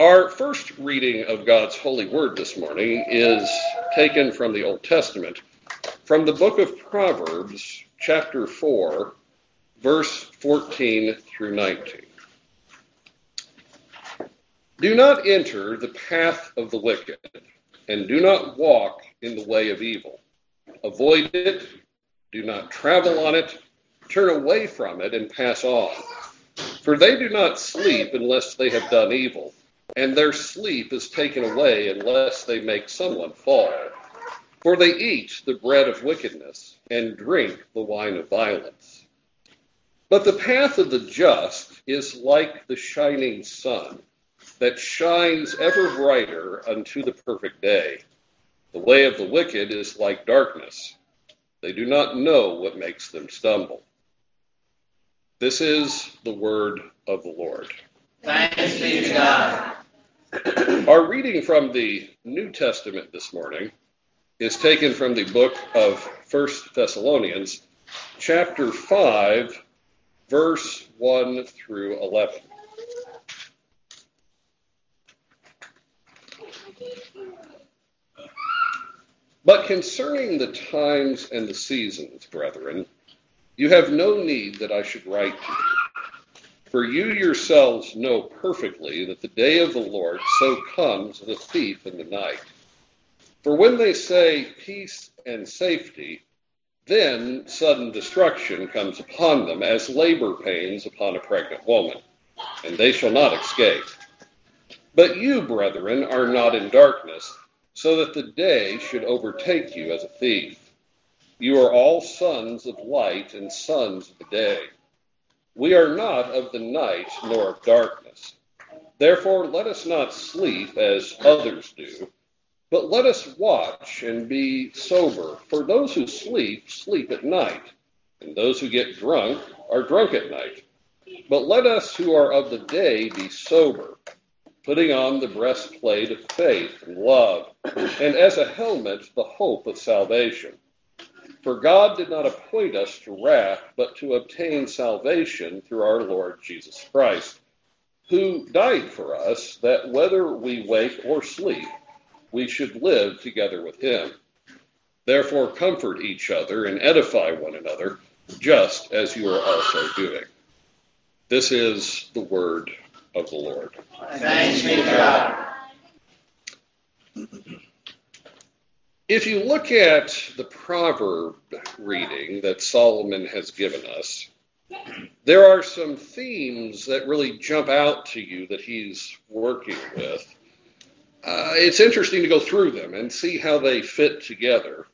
Our first reading of God's holy word this morning is taken from the Old Testament, from the book of Proverbs, chapter 4, verse 14 through 19. Do not enter the path of the wicked, and do not walk in the way of evil. Avoid it, do not travel on it, turn away from it, and pass on. For they do not sleep unless they have done evil and their sleep is taken away unless they make someone fall. For they eat the bread of wickedness and drink the wine of violence. But the path of the just is like the shining sun that shines ever brighter unto the perfect day. The way of the wicked is like darkness. They do not know what makes them stumble. This is the word of the Lord. Thanks be to God. Our reading from the New Testament this morning is taken from the book of First Thessalonians, chapter 5, verse 1 through 11. But concerning the times and the seasons, brethren, you have no need that I should write to you for you yourselves know perfectly that the day of the Lord so comes a thief in the night. For when they say peace and safety, then sudden destruction comes upon them as labor pains upon a pregnant woman, and they shall not escape. But you, brethren, are not in darkness, so that the day should overtake you as a thief. You are all sons of light and sons of the day. We are not of the night nor of darkness. Therefore, let us not sleep as others do, but let us watch and be sober. For those who sleep, sleep at night, and those who get drunk are drunk at night. But let us who are of the day be sober, putting on the breastplate of faith and love, and as a helmet, the hope of salvation. For God did not appoint us to wrath, but to obtain salvation through our Lord Jesus Christ, who died for us, that whether we wake or sleep, we should live together with him. Therefore, comfort each other and edify one another, just as you are also doing. This is the word of the Lord. Thanks be to God. If you look at the proverb reading that Solomon has given us, there are some themes that really jump out to you that he's working with. Uh, it's interesting to go through them and see how they fit together.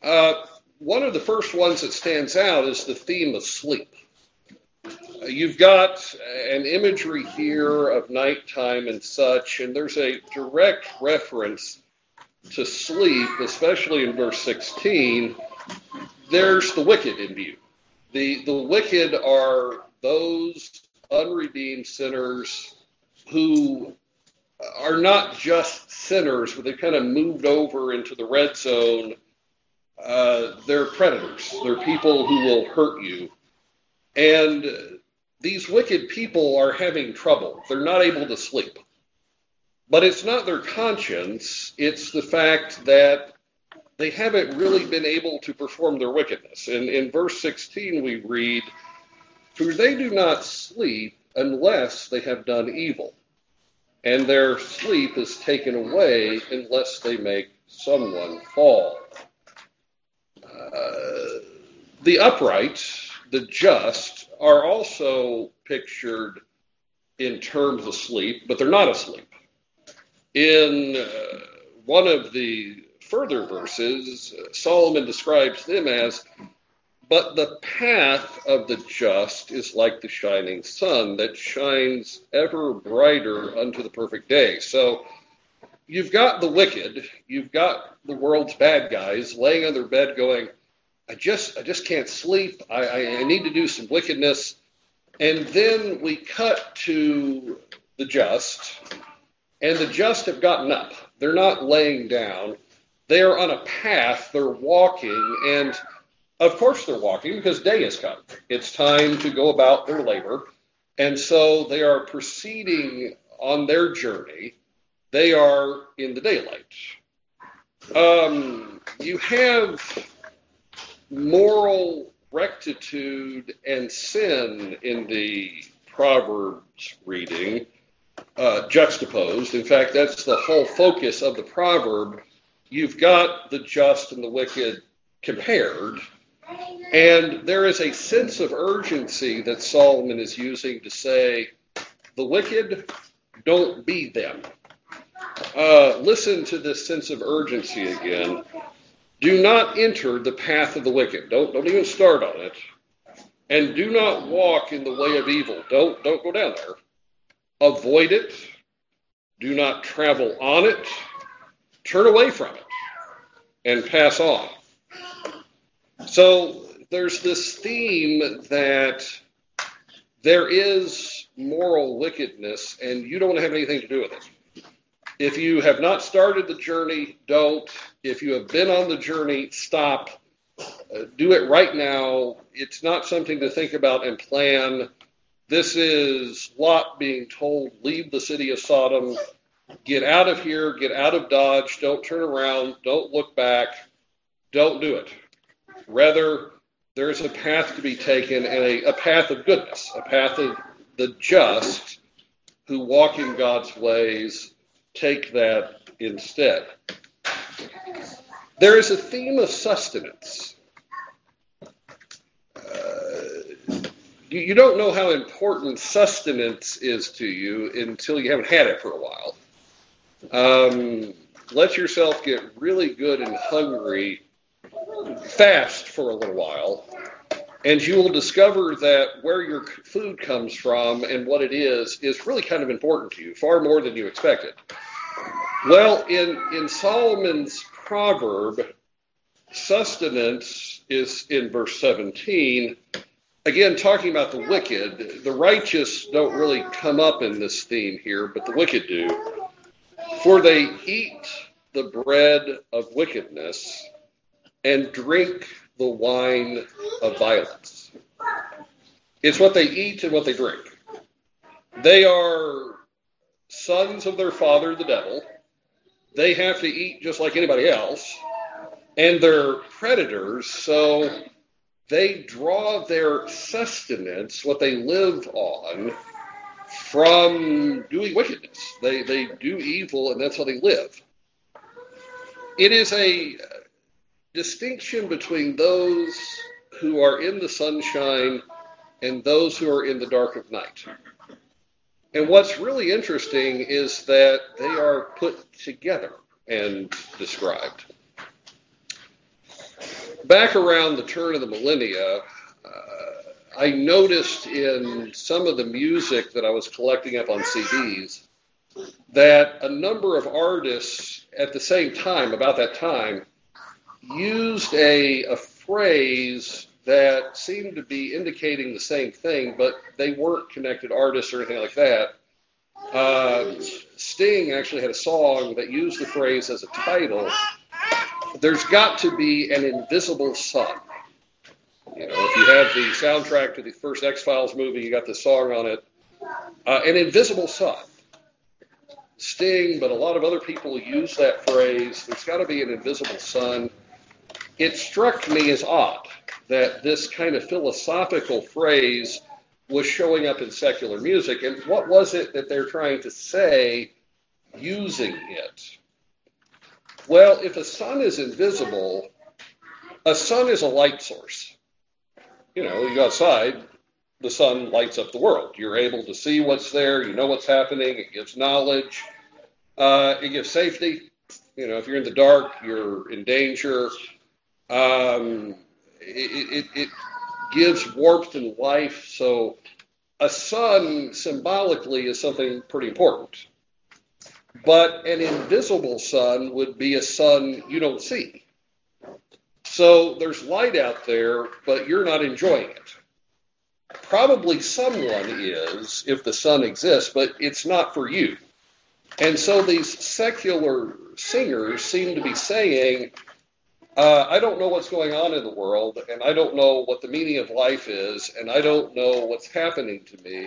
Uh, one of the first ones that stands out is the theme of sleep. Uh, you've got an imagery here of nighttime and such, and there's a direct reference to sleep, especially in verse 16, there's the wicked in view. The, the wicked are those unredeemed sinners who are not just sinners, but they've kind of moved over into the red zone. Uh, they're predators. They're people who will hurt you. And these wicked people are having trouble. They're not able to sleep. But it's not their conscience, it's the fact that they haven't really been able to perform their wickedness. And in verse 16, we read, For they do not sleep unless they have done evil, and their sleep is taken away unless they make someone fall. Uh, the upright, the just, are also pictured in terms of sleep, but they're not asleep. In uh, one of the further verses, Solomon describes them as, But the path of the just is like the shining sun that shines ever brighter unto the perfect day. So you've got the wicked, you've got the world's bad guys laying on their bed going, I just I just can't sleep. I, I, I need to do some wickedness. And then we cut to the just, and the just have gotten up. They're not laying down. They are on a path. They're walking. And of course, they're walking because day has come. It's time to go about their labor. And so they are proceeding on their journey, they are in the daylight. Um, you have moral rectitude and sin in the Proverbs reading uh, juxtaposed. In fact, that's the whole focus of the proverb. You've got the just and the wicked compared, and there is a sense of urgency that Solomon is using to say, the wicked, don't be them. Uh, listen to this sense of urgency again. Do not enter the path of the wicked. Don't, don't even start on it. And do not walk in the way of evil. Don't, don't go down there. Avoid it. Do not travel on it. Turn away from it and pass on. So there's this theme that there is moral wickedness and you don't have anything to do with it. If you have not started the journey, don't. If you have been on the journey, stop. Uh, do it right now. It's not something to think about and plan. This is Lot being told, leave the city of Sodom, get out of here, get out of Dodge, don't turn around, don't look back, don't do it. Rather, there's a path to be taken and a, a path of goodness, a path of the just who walk in God's ways take that instead. There is a theme of sustenance. Uh, you, don't know how important sustenance is to you until you haven't had it for a while. Um, let yourself get really good and hungry fast for a little while, and you will discover that where your food comes from and what it is is really kind of important to you, far more than you expected. Well, in, in Solomon's proverb, sustenance is in verse 17. Again, talking about the wicked, the righteous don't really come up in this theme here, but the wicked do. For they eat the bread of wickedness and drink the wine of violence. It's what they eat and what they drink. They are sons of their father, the devil. They have to eat just like anybody else. And they're predators, so they draw their sustenance, what they live on, from doing wickedness. They, they do evil, and that's how they live. It is a distinction between those who are in the sunshine and those who are in the dark of night. And what's really interesting is that they are put together and described. Back around the turn of the millennia, uh, I noticed in some of the music that I was collecting up on CDs that a number of artists at the same time, about that time, used a, a phrase that seemed to be indicating the same thing, but they weren't connected artists or anything like that. Uh, Sting actually had a song that used the phrase as a title. There's got to be an invisible sun. You know, if you have the soundtrack to the first X Files movie, you got the song on it. Uh, an invisible sun. Sting, but a lot of other people use that phrase. There's got to be an invisible sun it struck me as odd that this kind of philosophical phrase was showing up in secular music. And what was it that they're trying to say using it? Well, if a sun is invisible, a sun is a light source. You know, you go outside, the sun lights up the world. You're able to see what's there, you know what's happening, it gives knowledge, uh, it gives safety. You know, if you're in the dark, you're in danger. Um, it, it, it gives warmth and life. So a sun symbolically is something pretty important. But an invisible sun would be a sun you don't see. So there's light out there, but you're not enjoying it. Probably someone is if the sun exists, but it's not for you. And so these secular singers seem to be saying, uh, I don't know what's going on in the world, and I don't know what the meaning of life is, and I don't know what's happening to me.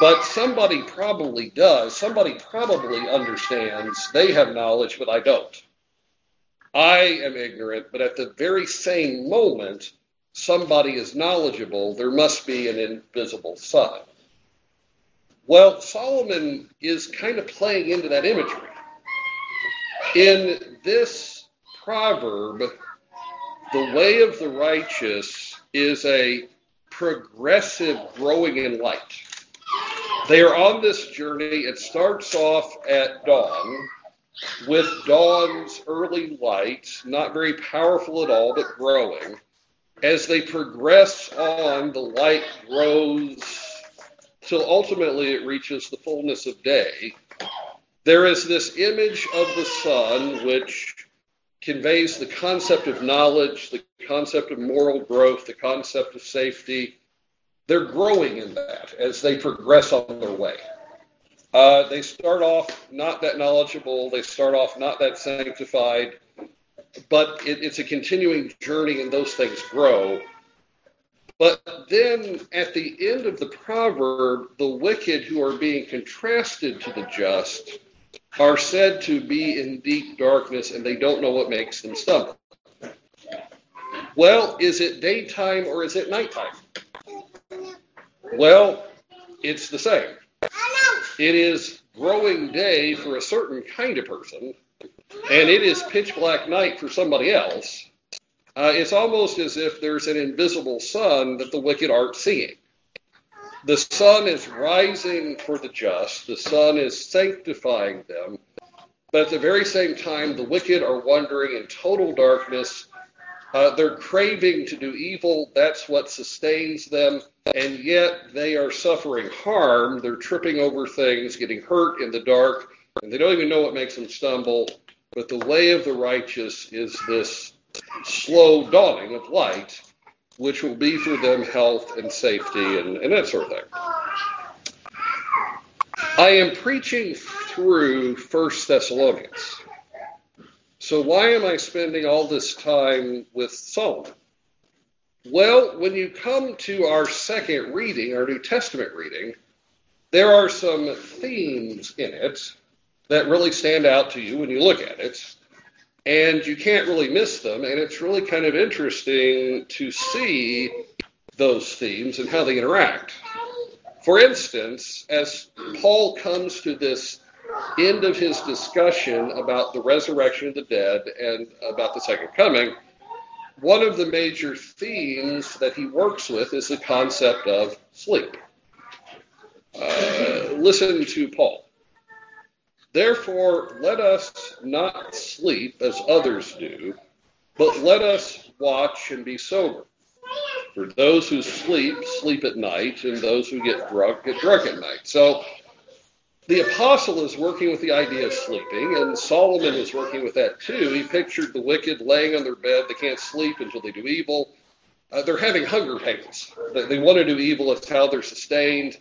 But somebody probably does. Somebody probably understands. They have knowledge, but I don't. I am ignorant, but at the very same moment, somebody is knowledgeable. There must be an invisible sun. Well, Solomon is kind of playing into that imagery. In this proverb, the way of the righteous is a progressive growing in light. They are on this journey. It starts off at dawn with dawn's early light, not very powerful at all, but growing. As they progress on, the light grows till ultimately it reaches the fullness of day. There is this image of the sun which conveys the concept of knowledge, the concept of moral growth, the concept of safety. They're growing in that as they progress on their way. Uh, they start off not that knowledgeable, they start off not that sanctified, but it, it's a continuing journey and those things grow. But then at the end of the proverb, the wicked who are being contrasted to the just are said to be in deep darkness and they don't know what makes them stumble. Well, is it daytime or is it nighttime? Well, it's the same. It is growing day for a certain kind of person, and it is pitch black night for somebody else. Uh, it's almost as if there's an invisible sun that the wicked aren't seeing. The sun is rising for the just, the sun is sanctifying them, but at the very same time, the wicked are wandering in total darkness. Uh, they're craving to do evil, that's what sustains them, and yet they are suffering harm. They're tripping over things, getting hurt in the dark, and they don't even know what makes them stumble. But the way of the righteous is this slow dawning of light which will be for them health and safety and, and that sort of thing. I am preaching through First Thessalonians. So why am I spending all this time with Solomon? Well, when you come to our second reading, our New Testament reading, there are some themes in it that really stand out to you when you look at it and you can't really miss them. And it's really kind of interesting to see those themes and how they interact. For instance, as Paul comes to this end of his discussion about the resurrection of the dead and about the second coming, one of the major themes that he works with is the concept of sleep. Uh, listen to Paul. Therefore, let us not sleep as others do, but let us watch and be sober. For those who sleep, sleep at night, and those who get drunk, get drunk at night. So the apostle is working with the idea of sleeping, and Solomon is working with that too. He pictured the wicked laying on their bed. They can't sleep until they do evil. Uh, they're having hunger pains. They, they want to do evil. It's how they're sustained.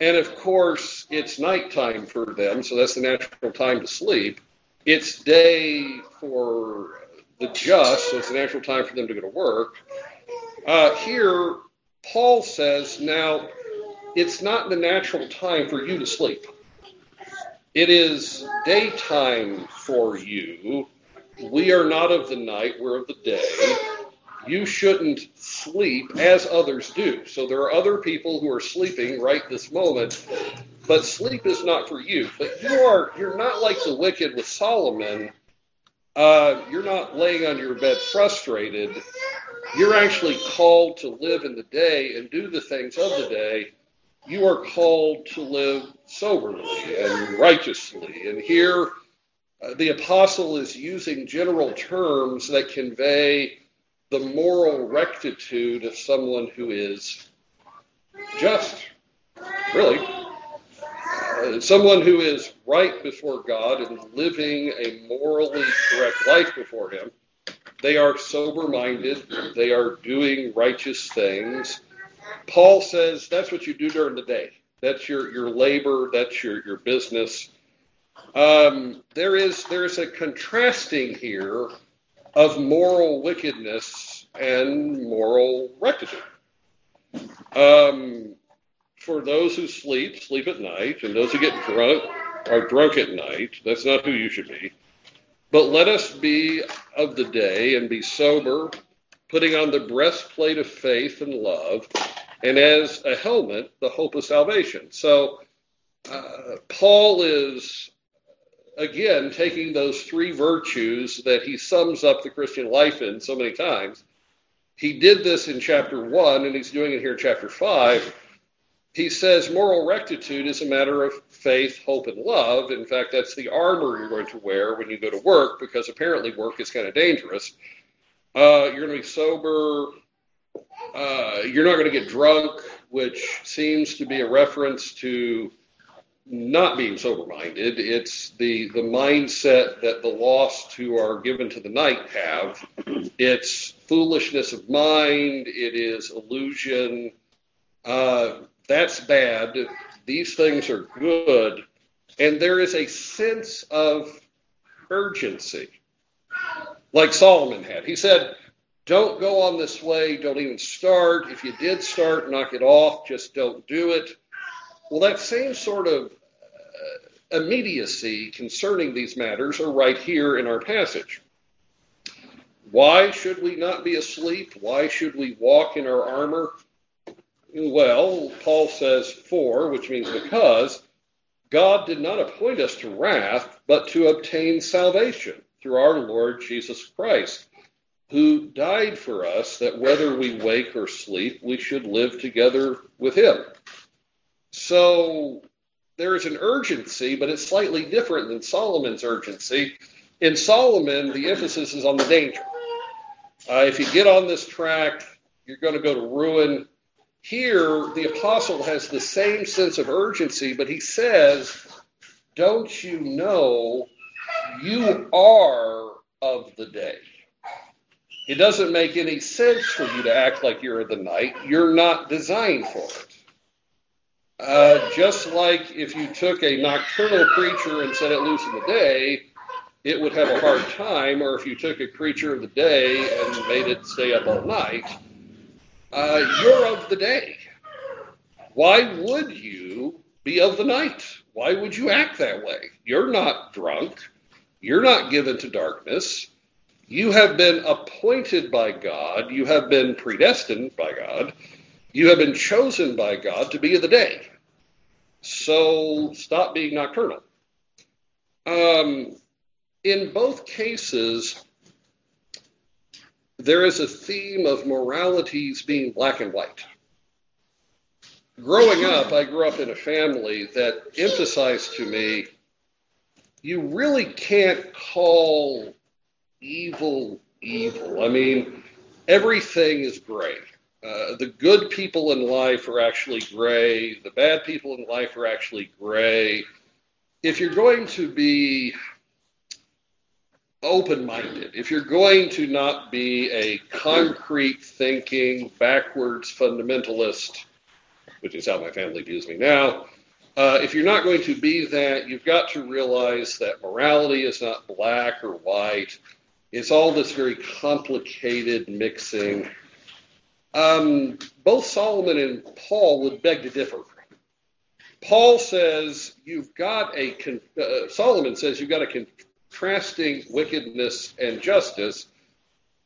And of course, it's nighttime for them, so that's the natural time to sleep. It's day for the just, so it's the natural time for them to go to work. Uh, here, Paul says, now, it's not the natural time for you to sleep. It is daytime for you. We are not of the night, we're of the day you shouldn't sleep as others do. So there are other people who are sleeping right this moment, but sleep is not for you. But you are you're not like the wicked with Solomon. Uh, you're not laying on your bed frustrated. You're actually called to live in the day and do the things of the day. You are called to live soberly and righteously. And here, uh, the apostle is using general terms that convey the moral rectitude of someone who is just, really. Uh, someone who is right before God and living a morally correct life before Him. They are sober minded, they are doing righteous things. Paul says that's what you do during the day. That's your, your labor, that's your, your business. Um, there is there is a contrasting here of moral wickedness and moral rectitude. Um, for those who sleep, sleep at night, and those who get drunk are drunk at night. That's not who you should be. But let us be of the day and be sober, putting on the breastplate of faith and love, and as a helmet, the hope of salvation. So uh, Paul is, again, taking those three virtues that he sums up the Christian life in so many times. He did this in chapter one, and he's doing it here in chapter five. He says moral rectitude is a matter of faith, hope, and love. In fact, that's the armor you're going to wear when you go to work because apparently work is kind of dangerous. Uh, you're going to be sober. Uh, you're not going to get drunk, which seems to be a reference to not being sober minded. It's the, the mindset that the lost who are given to the night have. It's foolishness of mind, it is illusion. Uh, that's bad. These things are good. And there is a sense of urgency, like Solomon had. He said, Don't go on this way, don't even start. If you did start, knock it off, just don't do it. Well, that same sort of uh, immediacy concerning these matters are right here in our passage. Why should we not be asleep? Why should we walk in our armor? Well, Paul says for, which means because, God did not appoint us to wrath, but to obtain salvation through our Lord Jesus Christ, who died for us that whether we wake or sleep, we should live together with him. So there is an urgency, but it's slightly different than Solomon's urgency. In Solomon, the emphasis is on the danger. Uh, if you get on this track, you're going to go to ruin. Here, the apostle has the same sense of urgency, but he says, Don't you know you are of the day? It doesn't make any sense for you to act like you're the night. You're not designed for it. Uh, just like if you took a nocturnal creature and set it loose in the day, it would have a hard time, or if you took a creature of the day and made it stay up all night, uh, you're of the day. Why would you be of the night? Why would you act that way? You're not drunk. You're not given to darkness. You have been appointed by God. You have been predestined by God. You have been chosen by God to be of the day. So stop being nocturnal. Um, in both cases, there is a theme of moralities being black and white. Growing up, I grew up in a family that emphasized to me you really can't call evil evil. I mean, everything is gray. Uh, the good people in life are actually gray. The bad people in life are actually gray. If you're going to be open minded, if you're going to not be a concrete thinking, backwards fundamentalist, which is how my family views me now, uh, if you're not going to be that, you've got to realize that morality is not black or white. It's all this very complicated mixing um, both Solomon and Paul would beg to differ. Paul says you've got a, uh, Solomon says you've got a contrasting wickedness and justice.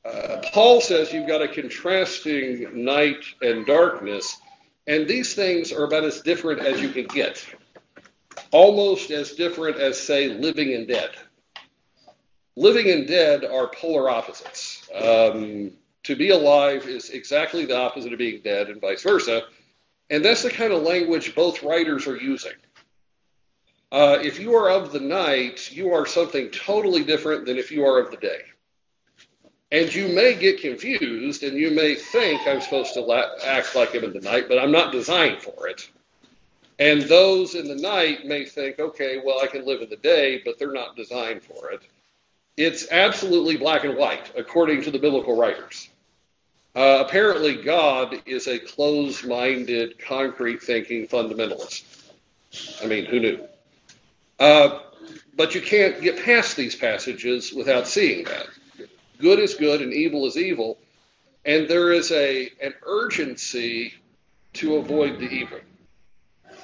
Uh, Paul says you've got a contrasting night and darkness, and these things are about as different as you can get. Almost as different as, say, living and dead. Living and dead are polar opposites. Um, to be alive is exactly the opposite of being dead, and vice versa. And that's the kind of language both writers are using. Uh, if you are of the night, you are something totally different than if you are of the day. And you may get confused and you may think I'm supposed to la- act like I'm in the night, but I'm not designed for it. And those in the night may think, okay, well, I can live in the day, but they're not designed for it. It's absolutely black and white, according to the biblical writers. Uh, apparently, God is a closed minded, concrete thinking fundamentalist. I mean, who knew? Uh, but you can't get past these passages without seeing that. Good is good and evil is evil. And there is a, an urgency to avoid the evil.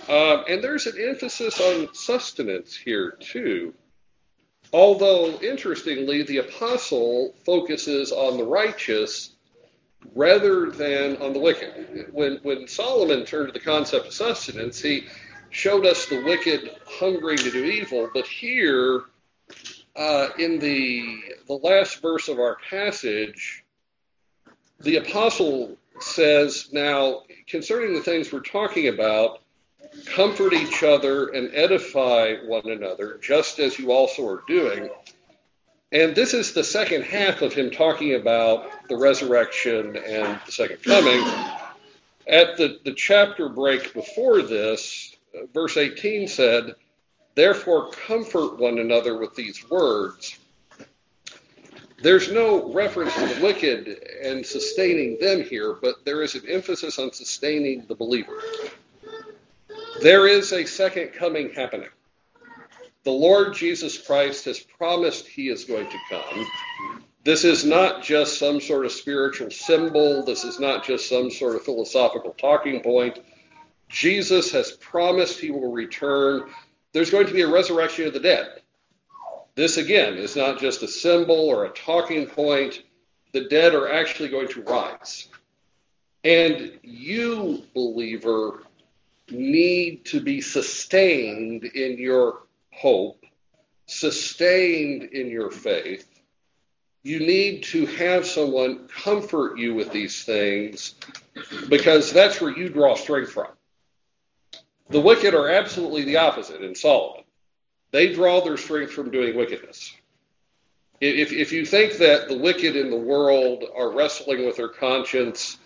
Um, and there's an emphasis on sustenance here, too. Although, interestingly, the apostle focuses on the righteous rather than on the wicked. When, when Solomon turned to the concept of sustenance, he showed us the wicked hungering to do evil, but here, uh, in the, the last verse of our passage, the apostle says, Now, concerning the things we're talking about, comfort each other and edify one another, just as you also are doing. And this is the second half of him talking about the resurrection and the second coming. At the, the chapter break before this, verse 18 said, Therefore, comfort one another with these words. There's no reference to the wicked and sustaining them here, but there is an emphasis on sustaining the believer. There is a second coming happening. The Lord Jesus Christ has promised he is going to come. This is not just some sort of spiritual symbol. This is not just some sort of philosophical talking point. Jesus has promised he will return. There's going to be a resurrection of the dead. This, again, is not just a symbol or a talking point. The dead are actually going to rise. And you, believer, need to be sustained in your hope, sustained in your faith. You need to have someone comfort you with these things because that's where you draw strength from. The wicked are absolutely the opposite in Solomon. They draw their strength from doing wickedness. If, if you think that the wicked in the world are wrestling with their conscience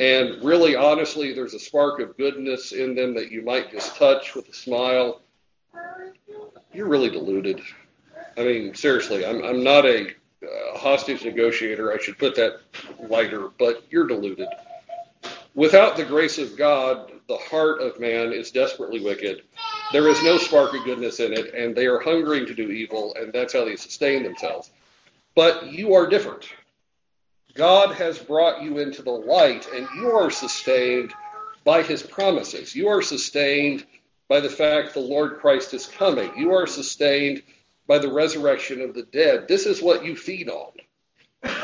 and really honestly there's a spark of goodness in them that you might just touch with a smile, you're really deluded. I mean, seriously, I'm, I'm not a uh, hostage negotiator. I should put that lighter, but you're deluded. Without the grace of God, the heart of man is desperately wicked. There is no spark of goodness in it, and they are hungering to do evil, and that's how they sustain themselves. But you are different. God has brought you into the light, and you are sustained by his promises. You are sustained by the fact the Lord Christ is coming. You are sustained by the resurrection of the dead. This is what you feed on.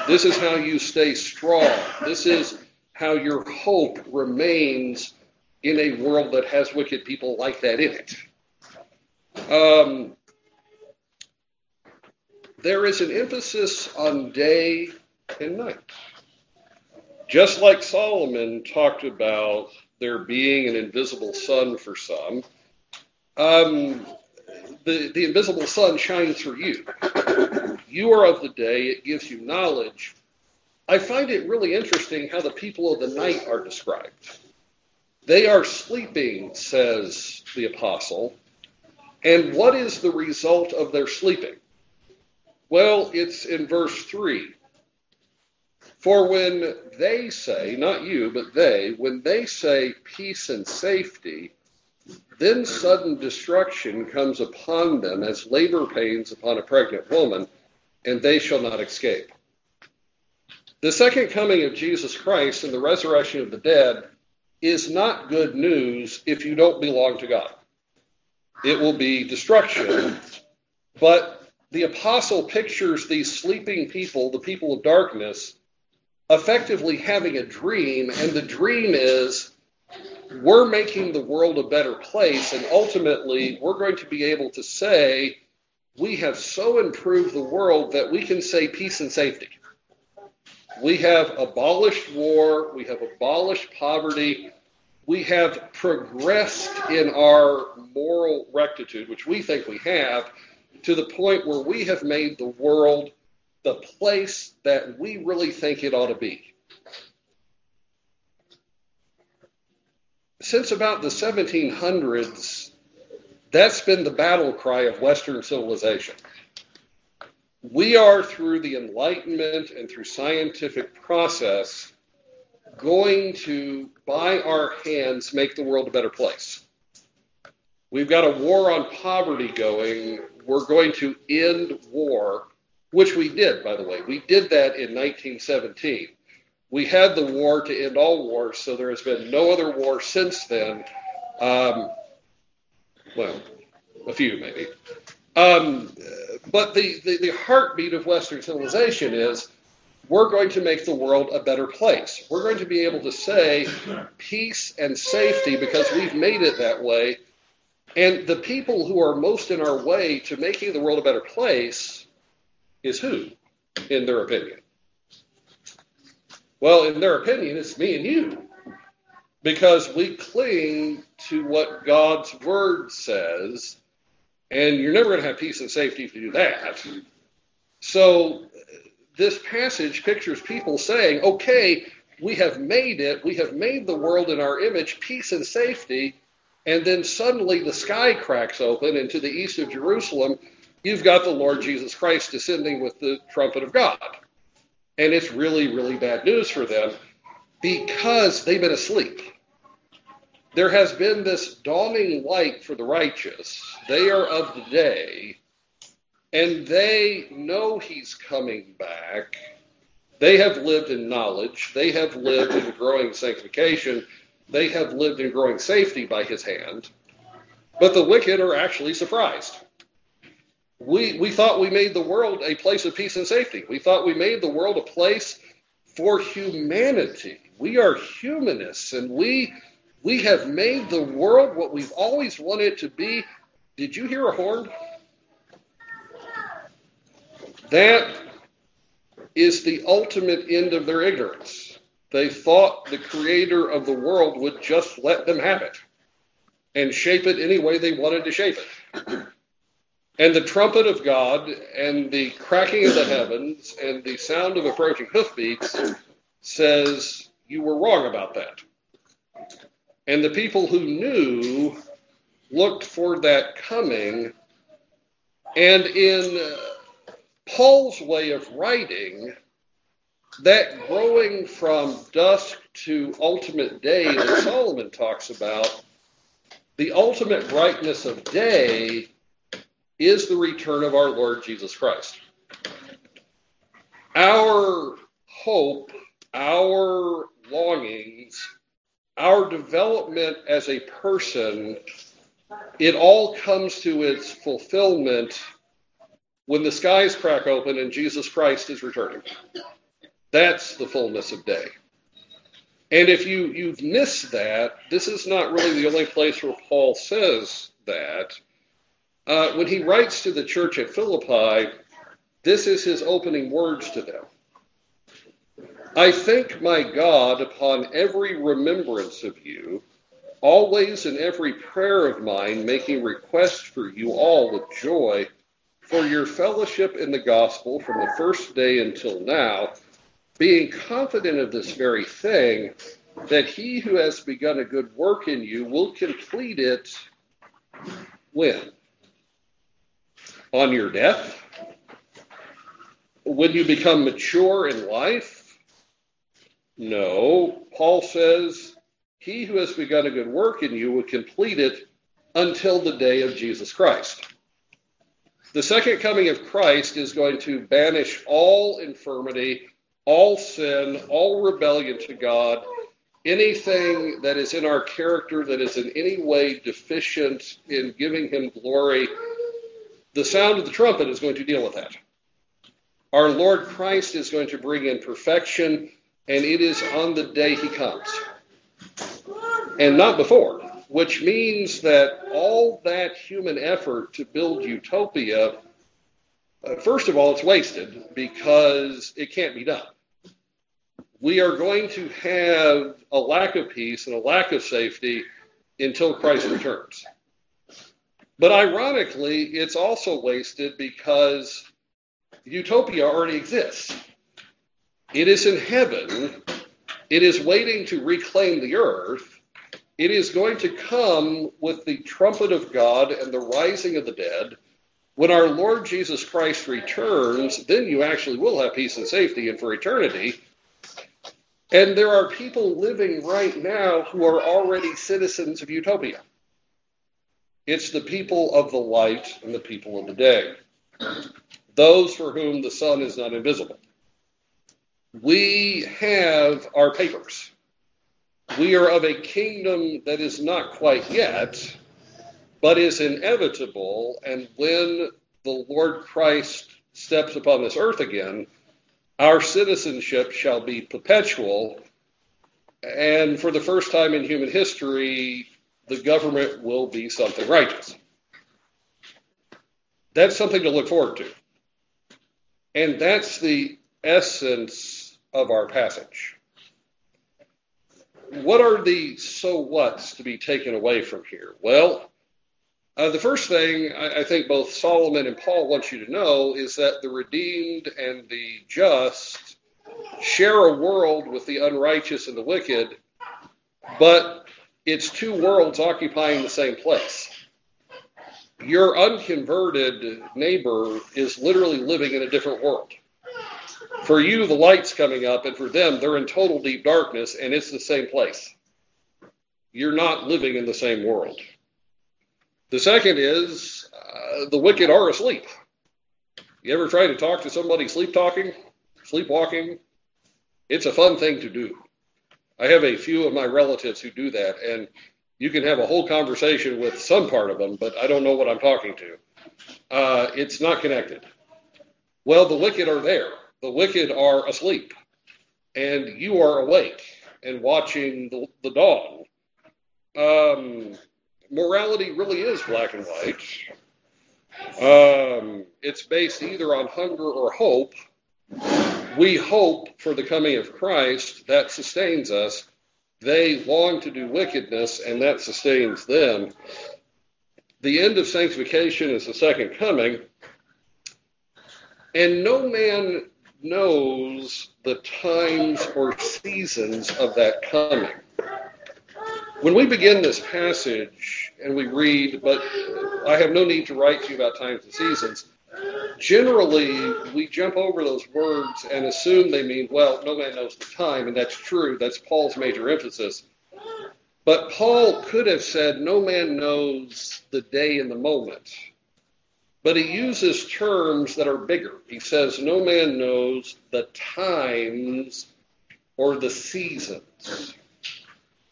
This is how you stay strong. This is how your hope remains in a world that has wicked people like that in it. Um, there is an emphasis on day and night. Just like Solomon talked about there being an invisible sun for some, um, the, the invisible sun shines for you. You are of the day, it gives you knowledge. I find it really interesting how the people of the night are described. They are sleeping, says the apostle. And what is the result of their sleeping? Well, it's in verse 3. For when they say, not you, but they, when they say peace and safety, then sudden destruction comes upon them as labor pains upon a pregnant woman, and they shall not escape. The second coming of Jesus Christ and the resurrection of the dead is not good news if you don't belong to God. It will be destruction. But the apostle pictures these sleeping people, the people of darkness, effectively having a dream, and the dream is we're making the world a better place, and ultimately, we're going to be able to say, we have so improved the world that we can say peace and safety. We have abolished war, we have abolished poverty, we have progressed in our moral rectitude, which we think we have, to the point where we have made the world the place that we really think it ought to be. since about the 1700s, that's been the battle cry of Western civilization. We are, through the Enlightenment and through scientific process, going to, by our hands, make the world a better place. We've got a war on poverty going. We're going to end war, which we did, by the way. We did that in 1917 we had the war to end all wars, so there has been no other war since then. Um, Well, a few maybe. Um, but the, the, the heartbeat of Western civilization is we're going to make the world a better place. We're going to be able to say peace and safety because we've made it that way. And the people who are most in our way to making the world a better place is who, in their opinion? Well, in their opinion, it's me and you. Because we cling to what God's word says, and you're never going to have peace and safety if you do that. So this passage pictures people saying, okay, we have made it, we have made the world in our image, peace and safety, and then suddenly the sky cracks open, and to the east of Jerusalem, you've got the Lord Jesus Christ descending with the trumpet of God. And it's really, really bad news for them because they've been asleep. There has been this dawning light for the righteous. They are of the day, and they know he's coming back. They have lived in knowledge, they have lived in growing sanctification, they have lived in growing safety by his hand. But the wicked are actually surprised. We, we thought we made the world a place of peace and safety. We thought we made the world a place for humanity. We are humanists and we we have made the world what we've always wanted to be. Did you hear a horn? That is the ultimate end of their ignorance. They thought the creator of the world would just let them have it and shape it any way they wanted to shape it. And the trumpet of God and the cracking of the heavens and the sound of approaching hoofbeats says you were wrong about that. And the people who knew looked for that coming. And in uh, Paul's way of writing, that growing from dusk to ultimate day that Solomon talks about, the ultimate brightness of day is the return of our Lord Jesus Christ. Our hope, our longings, our development as a person, it all comes to its fulfillment when the skies crack open and Jesus Christ is returning. That's the fullness of day. And if you, you've missed that, this is not really the only place where Paul says that. Uh, when he writes to the church at Philippi, this is his opening words to them. I thank my God upon every remembrance of you, always in every prayer of mine, making request for you all with joy for your fellowship in the gospel from the first day until now, being confident of this very thing, that he who has begun a good work in you will complete it when? On your death? When you become mature in life? No. Paul says, He who has begun a good work in you will complete it until the day of Jesus Christ. The second coming of Christ is going to banish all infirmity, all sin, all rebellion to God, anything that is in our character that is in any way deficient in giving Him glory. The sound of the trumpet is going to deal with that. Our Lord Christ is going to bring in perfection, and it is on the day He comes, and not before which means that all that human effort to build utopia, uh, first of all, it's wasted because it can't be done. We are going to have a lack of peace and a lack of safety until Christ returns. But ironically, it's also wasted because utopia already exists. It is in heaven. It is waiting to reclaim the earth it is going to come with the trumpet of God and the rising of the dead. When our Lord Jesus Christ returns, then you actually will have peace and safety and for eternity. And there are people living right now who are already citizens of utopia. It's the people of the light and the people of the day, those for whom the sun is not invisible. We have our papers we are of a kingdom that is not quite yet, but is inevitable. And when the Lord Christ steps upon this earth again, our citizenship shall be perpetual. And for the first time in human history, the government will be something righteous. That's something to look forward to. And that's the essence of our passage. What are the so what's to be taken away from here? Well, uh, the first thing I, I, think both Solomon and Paul want you to know is that the redeemed and the just share a world with the unrighteous and the wicked, but it's two worlds occupying the same place. Your unconverted neighbor is literally living in a different world. For you, the light's coming up, and for them, they're in total deep darkness, and it's the same place. You're not living in the same world. The second is uh, the wicked are asleep. You ever try to talk to somebody sleep talking, sleepwalking? It's a fun thing to do. I have a few of my relatives who do that, and you can have a whole conversation with some part of them, but I don't know what I'm talking to. Uh, it's not connected. Well, the wicked are there. The wicked are asleep, and you are awake and watching the, the dawn. Um, morality really is black and white. Um, it's based either on hunger or hope. We hope for the coming of Christ, that sustains us. They long to do wickedness, and that sustains them. The end of sanctification is the second coming, and no man knows the times or seasons of that coming. When we begin this passage and we read, but I have no need to write to you about times and seasons, generally we jump over those words and assume they mean, well, no man knows the time, and that's true. That's Paul's major emphasis. But Paul could have said, no man knows the day and the moment. But he uses terms that are bigger. He says, no man knows the times or the seasons.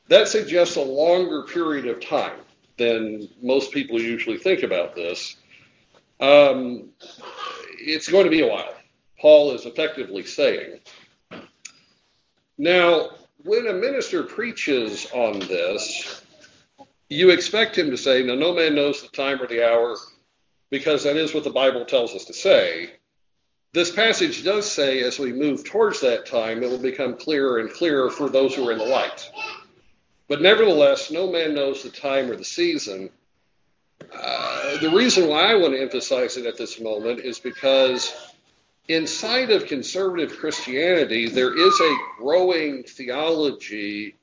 That suggests a longer period of time than most people usually think about this. Um, it's going to be a while. Paul is effectively saying. Now, when a minister preaches on this, you expect him to say, Now, no man knows the time or the hour, because that is what the Bible tells us to say. This passage does say, as we move towards that time, it will become clearer and clearer for those who are in the light. But nevertheless, no man knows the time or the season. Uh, the reason why I want to emphasize it at this moment is because inside of conservative Christianity, there is a growing theology.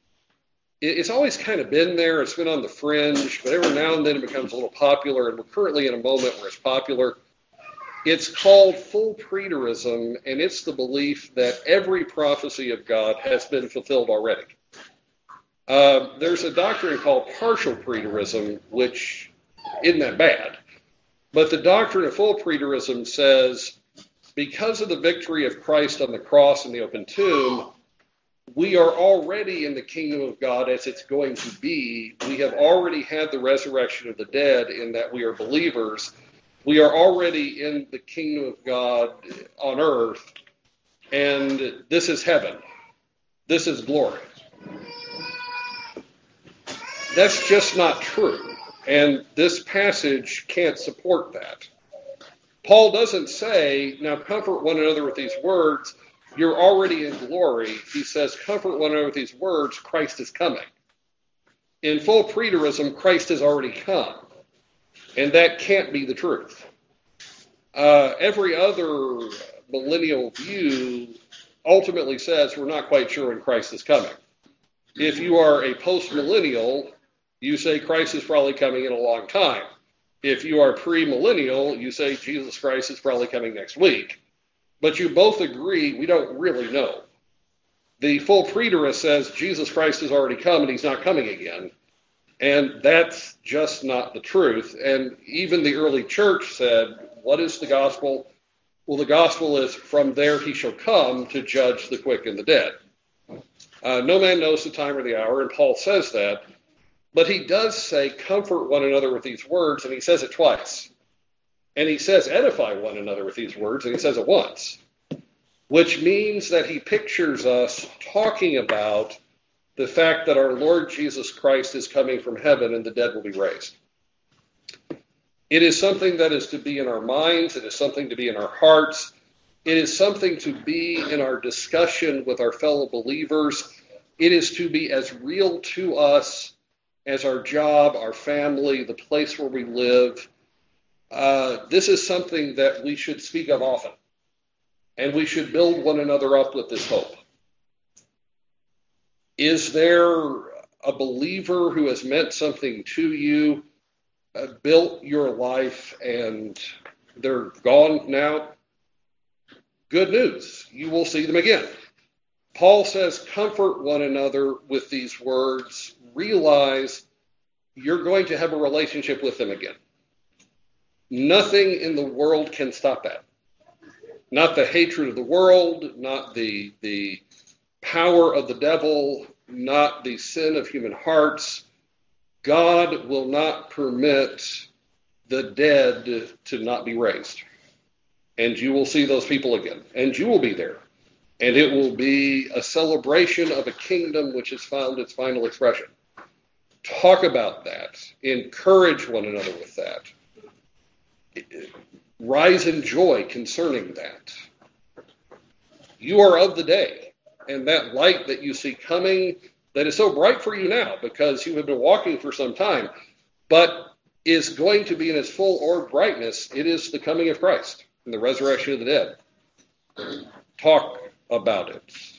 It's always kind of been there, it's been on the fringe, but every now and then it becomes a little popular, and we're currently in a moment where it's popular. It's called full preterism, and it's the belief that every prophecy of God has been fulfilled already. Uh, there's a doctrine called partial preterism, which isn't that bad. But the doctrine of full preterism says because of the victory of Christ on the cross and the open tomb, we are already in the kingdom of God as it's going to be. We have already had the resurrection of the dead in that we are believers. We are already in the kingdom of God on earth, and this is heaven. This is glory. That's just not true. And this passage can't support that. Paul doesn't say, now comfort one another with these words, you're already in glory. He says, comfort one another with these words, Christ is coming. In full preterism, Christ has already come. And that can't be the truth. Uh, every other millennial view ultimately says we're not quite sure when Christ is coming. If you are a post millennial, you say Christ is probably coming in a long time. If you are premillennial, you say Jesus Christ is probably coming next week. But you both agree we don't really know. The full preterist says Jesus Christ has already come and he's not coming again. And that's just not the truth. And even the early church said, What is the gospel? Well, the gospel is from there he shall come to judge the quick and the dead. Uh, no man knows the time or the hour, and Paul says that. But he does say, comfort one another with these words, and he says it twice. And he says, edify one another with these words, and he says it once, which means that he pictures us talking about the fact that our Lord Jesus Christ is coming from heaven and the dead will be raised. It is something that is to be in our minds, it is something to be in our hearts, it is something to be in our discussion with our fellow believers. It is to be as real to us as our job, our family, the place where we live. Uh, this is something that we should speak of often, and we should build one another up with this hope. Is there a believer who has meant something to you, uh, built your life, and they're gone now? Good news. You will see them again. Paul says, comfort one another with these words. Realize you're going to have a relationship with them again. Nothing in the world can stop that. Not the hatred of the world, not the, the power of the devil, not the sin of human hearts. God will not permit the dead to not be raised and you will see those people again, and you will be there. And it will be a celebration of a kingdom which has found its final expression. Talk about that. Encourage one another with that. Rise in joy concerning that. You are of the day, and that light that you see coming that is so bright for you now because you have been walking for some time, but is going to be in its full orb brightness, it is the coming of Christ and the resurrection of the dead. Talk about it.